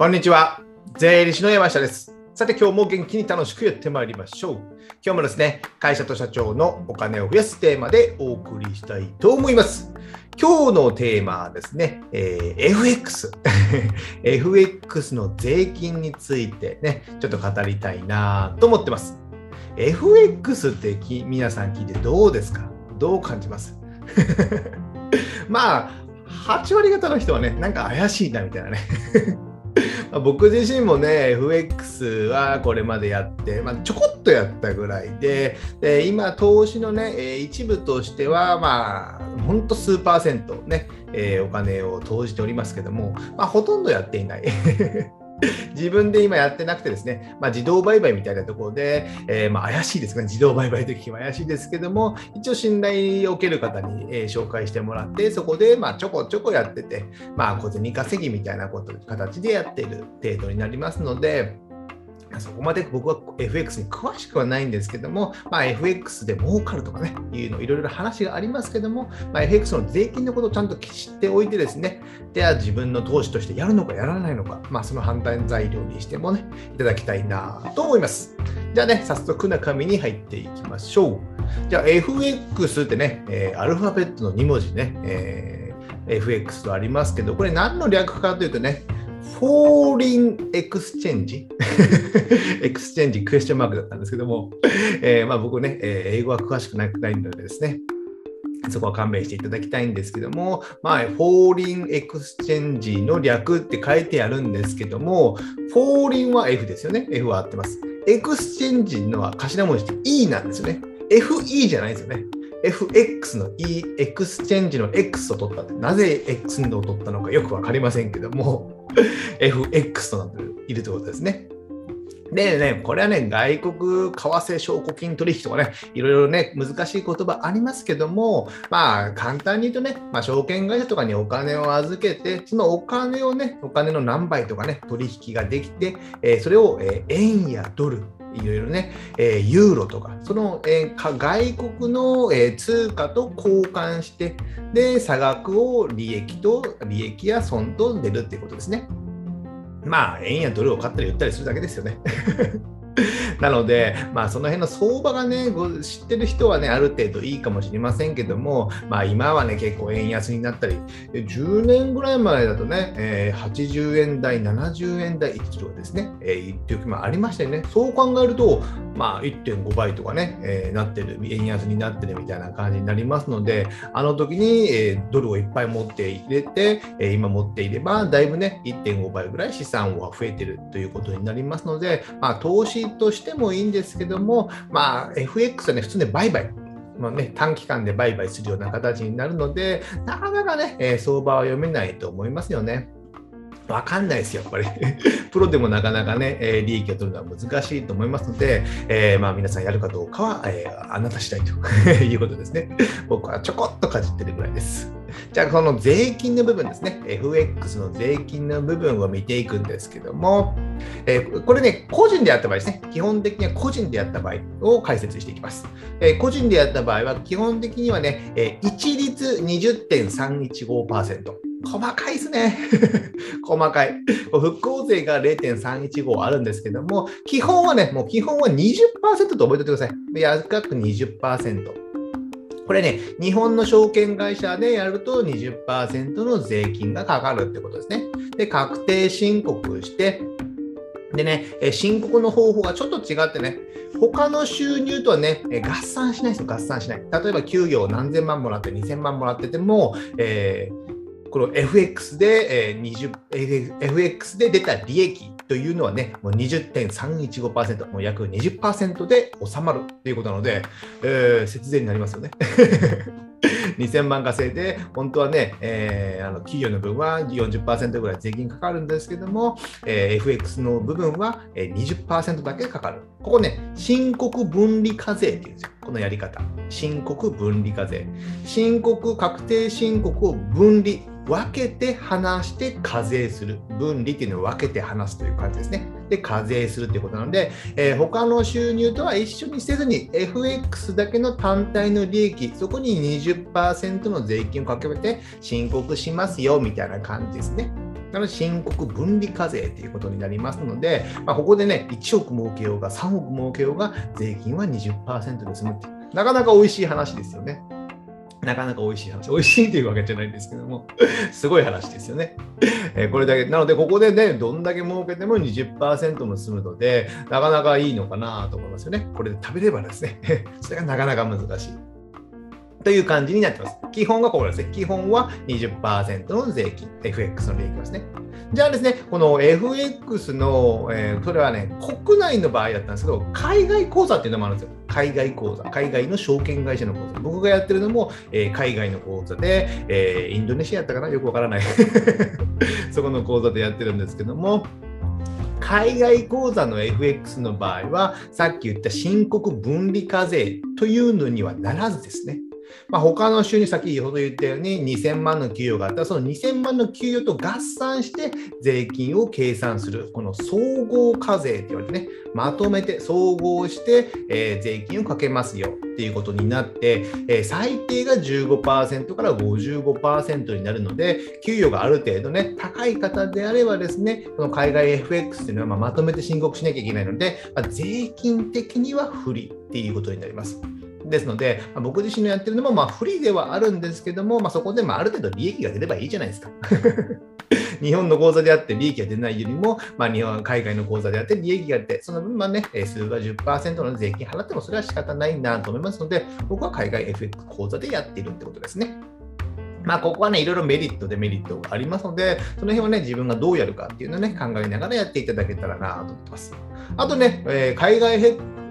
こんにちは。税理士の山下です。さて、今日も元気に楽しくやってまいりましょう。今日もですね、会社と社長のお金を増やすテーマでお送りしたいと思います。今日のテーマはですね、えー FX。FX の税金についてね、ちょっと語りたいなと思ってます。FX って皆さん聞いてどうですか？どう感じます？まあ、8割方の人はね、なんか怪しいなみたいなね。僕自身もね、FX はこれまでやって、まあ、ちょこっとやったぐらいで、で今、投資のね、一部としては、まあ、ほんと数パーセントね、えーお金を投じておりますけども、まあ、ほとんどやっていない。自分で今やってなくてですね、まあ、自動売買みたいなところで、えーま、怪しいですね、自動売買とき怪しいですけども、一応信頼を受ける方に、えー紹介してもらって、そこでまちょこちょこやってて、まあ、小銭稼ぎみたいなこと形でやっている程度になりますので、そこまで僕は FX に詳しくはないんですけども、まあ、FX で儲かるとかね、いうのいろいろ話がありますけども、まあ、FX の税金のことをちゃんと知っておいてですね、では自分の投資としてやるのかやらないのか、まあ、その判断材料にしてもね、いただきたいなと思います。じゃあね、早速中身に入っていきましょう。じゃあ FX ってね、えーアルファベットの2文字ね、えー FX とありますけど、これ何の略かというとね、 foreign exchange？exchange クエスチョンマークだったんですけども、えーまあ、僕ね、えー英語は詳しくなくないのでですね、そこは勘弁していただきたいんですけども、まあ、 foreign exchange の略って書いてあるんですけども、 foreign は F ですよね。F は合ってます。 exchange のは頭文字って E なんですよね。FE じゃないですよね。FX の E、 exchange の X を取ったって、なぜ X 運動を取ったのかよくわかりませんけども、FX となっているということですね。でね、これはね、外国為替証拠金取引とかね、いろいろね、難しい言葉ありますけども、まあ、簡単に言うとね、まあ、証券会社とかにお金を預けて、そのお金をね、お金の何倍とかね、取引ができて、えーそれを、えー円やドル、いろいろね、えーユーロとか、その、えーか外国の、えー通貨と交換して、で、差額を利益と、利益や損と出るっていうことですね。まあ、円やドルを買ったり売ったりするだけですよね。なので、まあ、その辺の相場がね、知ってる人はね、ある程度いいかもしれませんけども、まあ、今はね、結構円安になったり、10年ぐらい前だとね、えー80円台、70円台とかですね、えー、っていう時もありましたよね。そう考えると、まあ、1.5倍とかね、えーなってる、円安になってるみたいな感じになりますので、あの時に、えードルをいっぱい持って入れて、えー今持っていれば、だいぶね、1.5倍ぐらい資産は増えてるということになりますので、まあ、投資としてもいいんですけども、まあ、FX はね、普通ね、売買。まあね、短期間で売買するような形になるので、なかなかね、えー相場は読めないと思いますよね。わかんないですよ、やっぱり。プロでもなかなかね、えー利益を取るのは難しいと思いますので、えーまあ、皆さんやるかどうかは、えーあなた次第ということですね。僕はちょこっとかじってるぐらいです。じゃあ、この税金の部分ですね。FX の税金の部分を見ていくんですけども、えーこれね、個人でやった場合ですね。基本的には個人でやった場合を解説していきます。えー個人でやった場合は、基本的にはね、えー一律20.315%。細かいですね。細かい。復興税が0.315あるんですけども、基本はね、もう基本は20%と覚えておいてください。で安く20%。これね、日本の証券会社でやると20%の税金がかかるってことですね。で、確定申告して、でね、申告の方法がちょっと違ってね、他の収入とはね、合算しないですよ、合算しない。例えば給与を何千万もらって2000万もらってても、えーこの FX で、えー20 FX で出た利益というのはね、もう20.315%、もう約20%で収まるということなので、えー節税になりますよね。2000万稼いで、本当はね、えーあの企業の分は40%ぐらい税金かかるんですけども、えー FX の部分は20%だけかかる。ここね、申告分離課税っていうんですよ。このやり方。申告分離課税。申告、確定申告を分離。分けて話して課税する。分離っていうのを分けて話すという感じですね。で、課税するっていうことなので、えー他の収入とは一緒にせずに FX だけの単体の利益、そこに20%の税金をかけて申告しますよみたいな感じですね。なので、申告分離課税ということになりますので、まあ、ここでね、1億儲けようが3億儲けようが、税金は20%で済むって、なかなか美味しい話ですよね。なかなか美味しい話。美味しいというわけじゃないんですけども、すごい話ですよね。えー、これだけ、なので、ここでね、どんだけ儲けても20%も済むので、なかなかいいのかなと思いますよね。これで食べればですね、それがなかなか難しい。という感じになってます。基本がここですね。基本は20%の税金、FX の利益ですね。じゃあですね、この FX の、えー、それはね、国内の場合だったんですけど、海外口座っていうのもあるんですよ。海外口座、海外の証券会社の口座。僕がやってるのも、えー、海外の口座で、えー、インドネシアやったかな？よくわからない。そこの口座でやってるんですけども、海外口座の FX の場合は、さっき言った申告分離課税というのにはならずですね。まあ、他の州に先ほど言ったように2000万の給与があったら、その2000万の給与と合算して税金を計算する、この総合課税って言われてね、まとめて総合して、えー、税金をかけますよっていうことになって、えー、最低が15%から55%になるので、給与がある程度ね、高い方であればですね、この海外 FX っていうのはままとめて申告しなきゃいけないので、まあ、税金的には不利っていうことになります。ですので、まあ、僕自身のやってるのもまあ不利ではあるんですけども、まあ、そこでまあある程度利益が出ればいいじゃないですか。日本の口座であって利益が出ないよりも、まあ、日本海外の口座であって利益が出て、その分、まあね、数が10%の税金払ってもそれは仕方ないなと思いますので、僕は海外 FX 口座でやっているってことですね。まあ、ここはね、いろいろメリット、デメリットがありますので、その辺はね、自分がどうやるかっていうのをね、考えながらやっていただけたらなと思ってます。あとね、えー、海外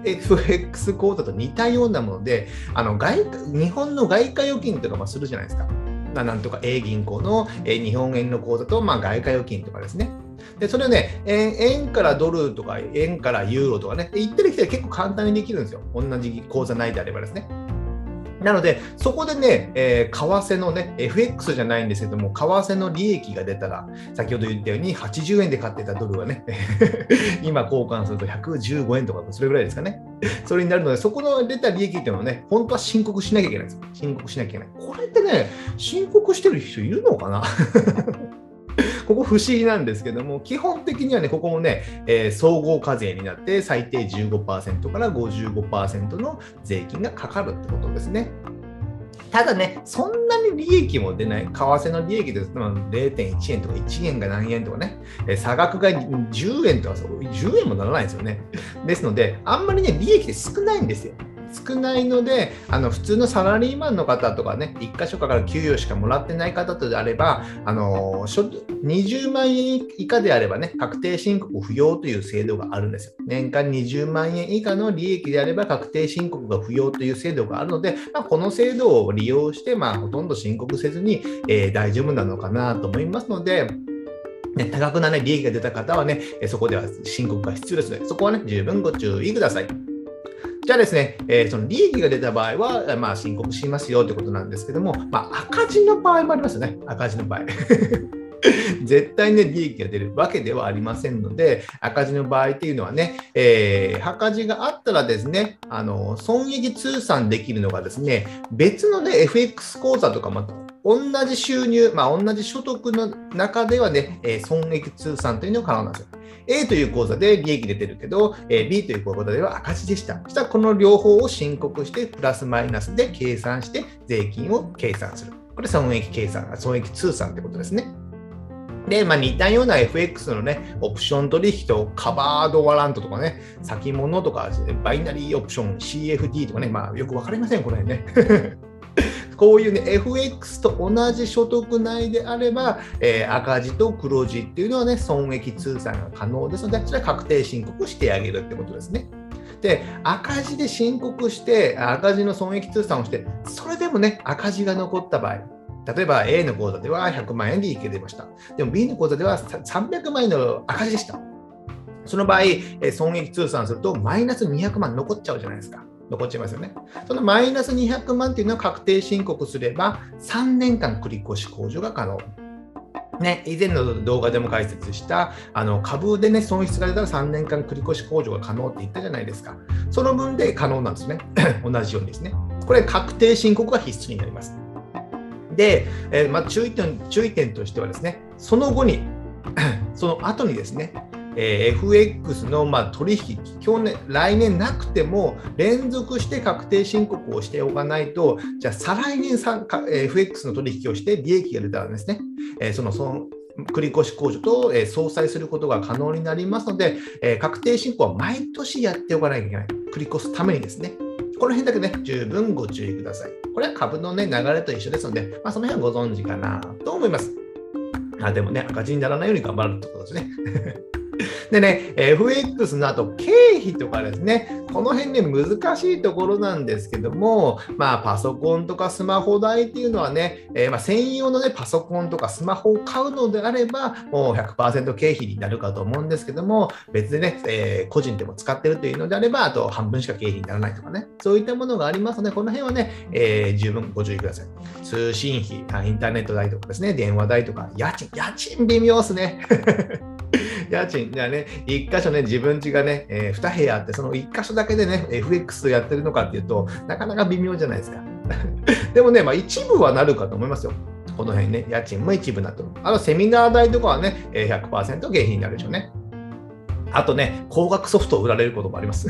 FX 口座と似たようなもので、あの外日本の外貨預金とかもするじゃないですか。なんとか A 銀行の日本円の口座と、まあ、外貨預金とかですね。で、それをね円、円からドルとか、円からユーロとかね、行ってる人は結構簡単にできるんですよ。同じ口座ないであればですね。なので、そこでね、えー、為替のね、FX じゃないんですけども、為替の利益が出たら、先ほど言ったように80円で買ってたドルがね、今交換すると115円とか、それぐらいですかね。それになるので、そこの出た利益っていうのはね、本当は申告しなきゃいけないんです。申告しなきゃいけない。これってね、申告してる人いるのかな？ここ不思議なんですけども、基本的にはね、ここもね、えー、総合課税になって、最低15%から55%の税金がかかるってことですね。ただね、そんなに利益も出ない、為替の利益ですと0.1円とか1円が何円とかね、差額が10円とか10円もならないんですよね。ですので、あんまりね、利益って少ないんですよ。少ないので、あの普通のサラリーマンの方とかね、1箇所から給与しかもらってない方とであれば、あの20万円以下であればね、確定申告不要という制度があるんですよ。年間20万円以下の利益であれば確定申告が不要という制度があるので、まあ、この制度を利用して、まあ、ほとんど申告せずに、えー、大丈夫なのかなと思いますので、ね、多額な、ね、利益が出た方はね、そこでは申告が必要ですので、そこはね、十分ご注意ください。じゃあですね、えー、その利益が出た場合は、まあ、申告しますよということなんですけども、まあ、赤字の場合もありますよね、赤字の場合。絶対ね、利益が出るわけではありませんので、赤字の場合っていうのはね、えー、赤字があったらですね、あの、損益通算できるのがですね、別のね、FX 口座とかも同じ収入、まあ、同じ所得の中ではね、えー、損益通算というのが可能なんですよ。A という口座で利益出てるけど、え B という口座では赤字でした。そしたらこの両方を申告して、プラスマイナスで計算して、税金を計算する。これ損益計算、損益通算ってことですね。で、まあ、似たような FX のね、オプション取引とカバードワラントとかね、先物とか、バイナリーオプション、CFD とかね、まあ、よくわかりません、これね。こういうね、FX と同じ所得内であれば、えー、赤字と黒字っていうのはね、損益通算が可能ですので、それは確定申告してあげるってことですね。で、赤字で申告して、赤字の損益通算をして、それでもね、赤字が残った場合、例えば A の口座では100万円利益が出ました。でも B の口座では300万円の赤字でした。その場合、損益通算するとマイナス200万残っちゃうじゃないですか。残っちゃいますよね。そのマイナス200万っていうのを確定申告すれば、3年間繰越控除が可能。ね、以前の動画でも解説したあの株で、ね、損失が出たら3年間繰越控除が可能って言ったじゃないですか。その分で可能なんですね。同じようにですね。これ、確定申告が必須になります。で、えー、まあ、注意点注意点としてはですね、その後に その後にですね、えー、FX のまあ取引、去年、来年なくても連続して確定申告をしておかないと、じゃあ再来年さか FX の取引をして利益が出たらですね、えー、そのその繰越控除と、えー、相殺することが可能になりますので、えー、確定申告は毎年やっておかなきゃいけない。繰り越すためにですね。この辺だけね、十分ご注意ください。これは株のね、流れと一緒ですので、まあ、その辺はご存知かなと思います。あでもね、赤字にならないように頑張るってことですね。でね、FX の後、経費とかですね、この辺ね、難しいところなんですけども、まあ、パソコンとかスマホ代っていうのはね、えー、まあ専用のね、パソコンとかスマホを買うのであれば、もう100%経費になるかと思うんですけども、別でね、えー、個人でも使ってるというのであれば、あと半分しか経費にならないとかね、そういったものがありますので、この辺はね、えー、十分ご注意ください。通信費、インターネット代とかですね、電話代とか、家賃、家賃微妙ですね。家賃じゃね、1箇所ね、自分家がね、えー、2部屋あって、その1箇所だけでね、FX やってるのかっていうと、なかなか微妙じゃないですか。でもね、まあ、一部はなるかと思いますよ。この辺ね、家賃も一部なって。あのセミナー代とかはね、100%減費になるでしょうね。あとね、高額ソフトを売られることもあります。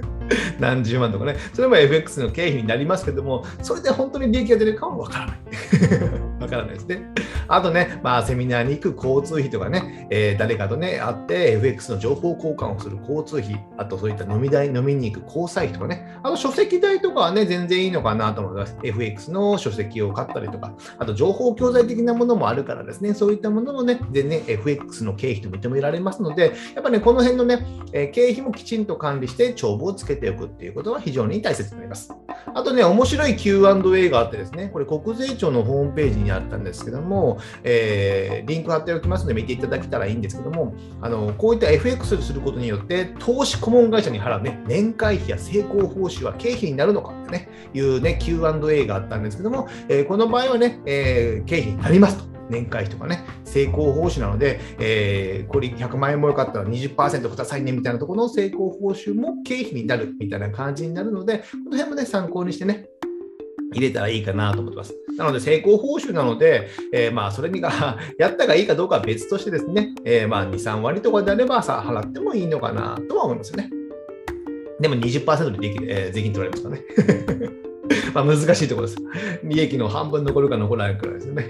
何十万とかね。それも FX の経費になりますけども、それで本当に利益が出るかはわからない。わからないですね。あとね、まあ、セミナーに行く交通費とかね、えー、誰かとね、会って FX の情報交換をする交通費、あとそういった飲み代、飲みに行く交際費とかね、あと書籍代とかはね、全然いいのかなと思います。FX の書籍を買ったりとか、あと情報教材的なものもあるからですね、そういったものもね、全然、ね、FX の経費と認められますので、やっぱね、このの辺のね、え経費もきちんと管理して帳簿をつけておくっていうことは非常に大切になります。あとね、面白い Q&A があってですね、これ国税庁のホームページにあったんですけども、えー、リンク貼っておきますので見ていただけたらいいんですけども、あのこういった FX することによって、投資顧問会社に払うね、年会費や成功報酬は経費になるのかってね、いうね、Q&A があったんですけども、えー、この場合はね、えー、経費になりますと。年会費とかね、成功報酬なので、えー、これ100万円もよかったら20%くださいねみたいなところの成功報酬も経費になるみたいな感じになるので、この辺もね、参考にしてね、入れたらいいかなと思ってます。なので、成功報酬なので、えー、まあ、それにが やったがいいかどうかは別としてですね、えー、まあ、2、3割とかであればさ、払ってもいいのかなとは思いますよね。でも20%ででき、えー、税金取られますからね。まあ難しいところです。利益の半分残るか残らないくらいですよね。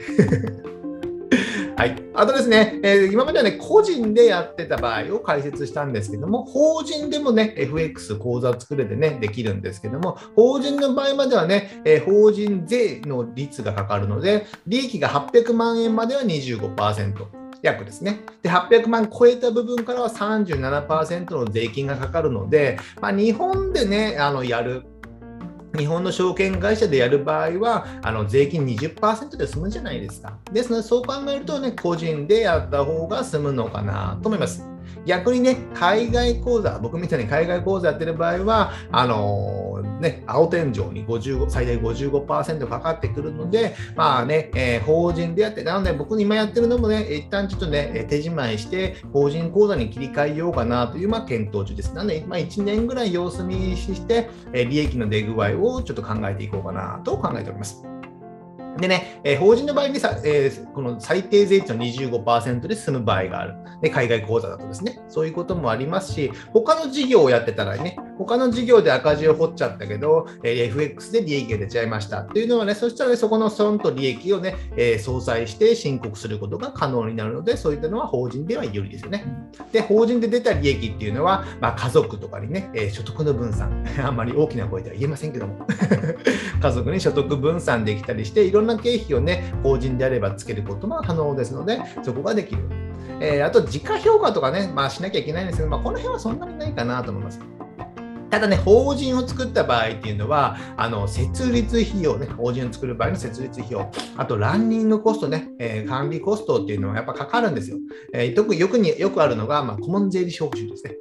はい、あとですね、えー、今まではね、個人でやってた場合を解説したんですけども、法人でもね、FX 口座作れてね、できるんですけども、法人の場合まではね、えー、法人税の率がかかるので、利益が800万円までは25%。約ですね。で、800万超えた部分からは37%の税金がかかるので、まあ、日本でね、あのやる日本の証券会社でやる場合は、あの税金20%で済むじゃないですか。ですので、そう考えるとね、個人でやった方が済むのかなと思います。逆にね、海外口座、僕みたいに海外口座やってる場合は、あのー、ね、青天井に55最大55%かかってくるので、まあね、えー、法人でやって、なので僕今やってるのもね、一旦ちょっとね、手仕舞いして、法人口座に切り替えようかなという、まあ、検討中です。なので、まあ、1年ぐらい様子見して、え利益の出具合をちょっと考えていこうかなと考えております。でね、えー、法人の場合にさ、えー、この最低税率の25%で済む場合がある。で、海外口座だとですね、そういうこともありますし、他の事業をやってたらね、他の事業で赤字を掘っちゃったけど、えー、FX で利益が出ちゃいましたっていうのはね、そしたらね、そこの損と利益をね、えー、相殺して申告することが可能になるので、そういったのは法人では有利ですよね。で、法人で出た利益っていうのは、まあ、家族とかにね、えー、所得の分散、あんまり大きな声では言えませんけども、家族に所得分散できたりして、いろんな経費をね、法人であればつけることも可能ですので、そこができる。えー、あと、時価評価とかね、まあ、しなきゃいけないんですけど、まあ、この辺はそんなにないかなと思います。ただね、法人を作った場合っていうのは、あの設立費用ね、法人を作る場合の設立費用、あとランニングコストね、えー、管理コストっていうのはやっぱかかるんですよ。えー、特によくによくあるのが、まあ、顧問税理士報酬ですね。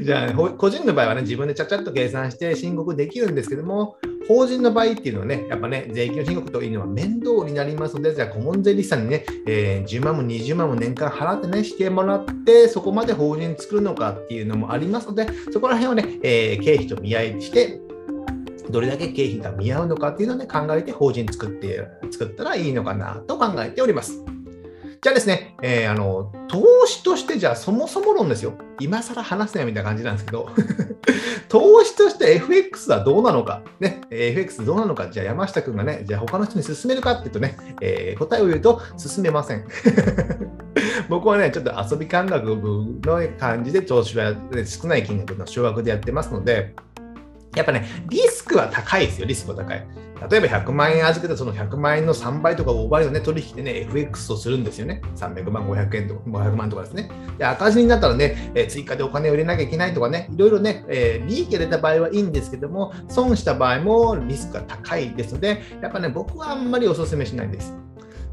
じゃあ、個人の場合はね、自分でちゃちゃっと計算して申告できるんですけども、法人の場合っていうのはね、やっぱね、税金の申告というのは面倒になりますので、じゃあ、顧問税理士さんにね、えー、10万も20万も年間払ってね、してもらって、そこまで法人作るのかっていうのもありますので、そこら辺をね、えー、経費と見合いして、どれだけ経費が見合うのかっていうのをね、考えて法人作って、作ったらいいのかなと考えております。じゃあですね、えー、あの、投資としてじゃあそもそも論ですよ。今更話せないみたいな感じなんですけど、投資として FX はどうなのか、ね、FX どうなのか、じゃあ山下君がね、じゃあ他の人に勧めるかっていうとね、えー、答えを言うと、勧めません。僕はね、ちょっと遊び感覚の感じで投資は少ない金額の少額でやってますので、やっぱね、リスクは高いですよ、リスクは高い。例えば100万円預けたその100万円の3倍とか5倍の、ね、取引でね、FX をするんですよね。300万、500円とか、500万とかですね。で、赤字になったらね、え追加でお金を入れなきゃいけないとかね、いろいろね、えー、利益が出た場合はいいんですけども、損した場合もリスクが高いですので、やっぱね、僕はあんまりお勧めしないです。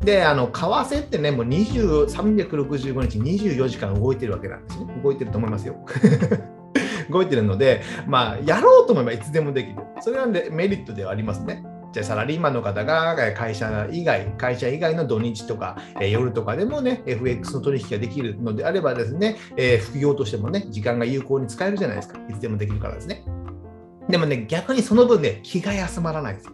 で、あの、為替ってね、もう20、365日24時間動いてるわけなんですね。動いてると思いますよ。動いてるので、まあ、やろうと思えばいつでもできる。それは、ね、メリットではありますね。じゃあサラリーマンの方が会社以外、会社以外の土日とか、え夜とかでもね、FX の取引ができるのであればですね、え、副業としてもね、時間が有効に使えるじゃないですか。いつでもできるからですね。でもね、逆にその分ね、気が休まらないですよ。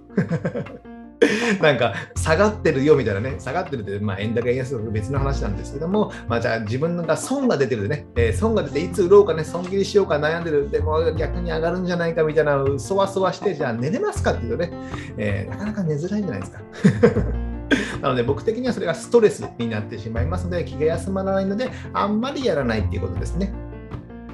なんか下がってるよみたいなね、下がってるって、まあ、円高円安と別の話なんですけども、まあ、じゃあ自分が損が出てるでね、えー、損が出ていつ売ろうかね、損切りしようか悩んでる、でも逆に上がるんじゃないかみたいな、そわそわして、じゃあ寝れますかっていうとね、えー、なかなか寝づらいんじゃないですか。なので僕的にはそれがストレスになってしまいますので、気が休まらないので、あんまりやらないっていうことですね。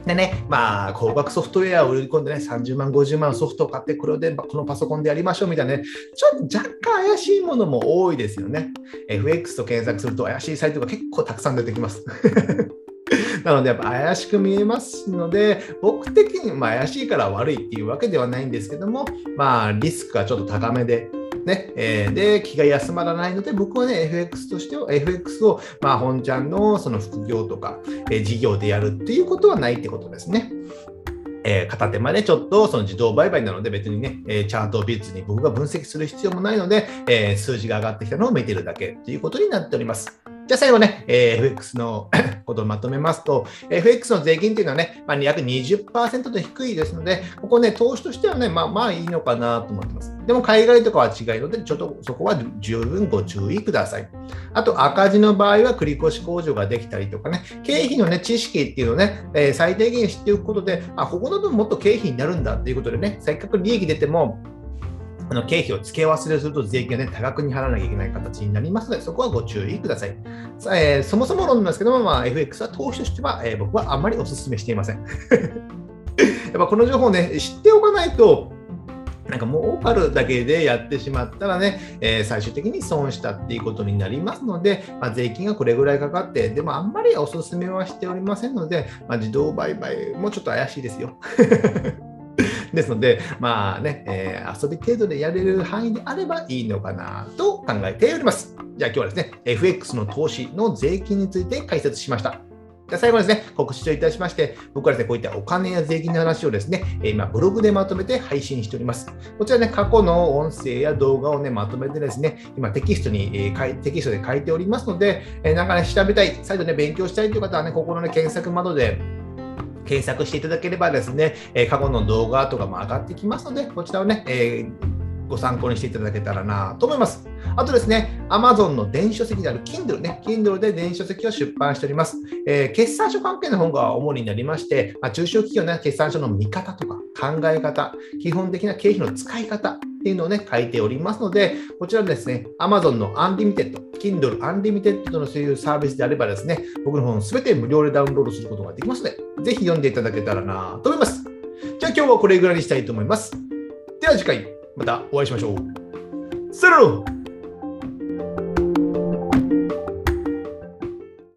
でね、まあ、高額ソフトウェアを売り込んでね、30万、50万ソフトを買って、これでこのパソコンでやりましょうみたいなね、ちょっと若干怪しいものも多いですよね。FX と検索すると怪しいサイトが結構たくさん出てきます。なので、やっぱ怪しく見えますので、僕的に、ま、怪しいから悪いっていうわけではないんですけども、まあ、リスクがちょっと高めで、ね、えー、で、気が休まらないので、僕はね、FX としては、FX を、まあ、本ちゃんのその副業とか、えー、事業でやるっていうことはないってことですね。えー、片手間でちょっとその自動売買なので別にね、えー、チャートを別に僕が分析する必要もないので、えー、数字が上がってきたのを見てるだけということになっております。じゃあ最後ね、えー、FX の ことをまとめますと、FX の税金というのはね、まあ、約20%と低いですので、ここね、投資としてはね、まあまあいいのかなと思ってます。でも海外とかは違いので、ちょっとそこは十分ご注意ください。あと赤字の場合は繰越控除ができたりとかね、経費のね、知識っていうのをね、えー、最低限知っておくことで、あ、ここの分もっと経費になるんだっていうことでね、せっかく利益出ても、あの経費を付け忘れすると税金が、ね、多額に払わなきゃいけない形になりますので、そこはご注意ください。えー、そもそも論なんですけども、まあ、FX は投資としては、えー、僕はあんまりお勧めしていません。やっぱこの情報ね、知っておかないと、なんか儲かるだけでやってしまったらね、えー、最終的に損したっていうことになりますので、まあ、税金がこれぐらいかかって、でもあんまりお勧めはしておりませんので、まあ、自動売買もちょっと怪しいですよ。ですので、まあね、えー、遊び程度でやれる範囲であればいいのかなと考えております。じゃあ今日はですね、FX の投資の税金について解説しました。じゃ最後ですね、告知といたしまして、僕はですね、こういったお金や税金の話をですね、今、ブログでまとめて配信しております。こちらね、過去の音声や動画をね、まとめてですね、今テキストに、えー、テキストで書いておりますので、えー、なんかね、調べたい、再度ね、勉強したいという方はね、ここの、検索窓で、検索していただければですね、え過去の動画とかも上がってきますので、こちらをね、えーご参考にしていただけたらなと思います。あとですね、Amazon の電子書籍である Kindle ね、Kindle で電子書籍を出版しております。えー、決算書関係の本が主になりまして、まあ、中小企業の、決算書の見方とか考え方、基本的な経費の使い方っていうのをね、書いておりますので、こちらですね、Amazon の Unlimited、Kindle Unlimited のそういうサービスであればですね、僕の本すべて無料でダウンロードすることができますので、ぜひ読んでいただけたらなと思います。じゃあ今日はこれぐらいにしたいと思います。では次回。またお会いしましょう。さよなら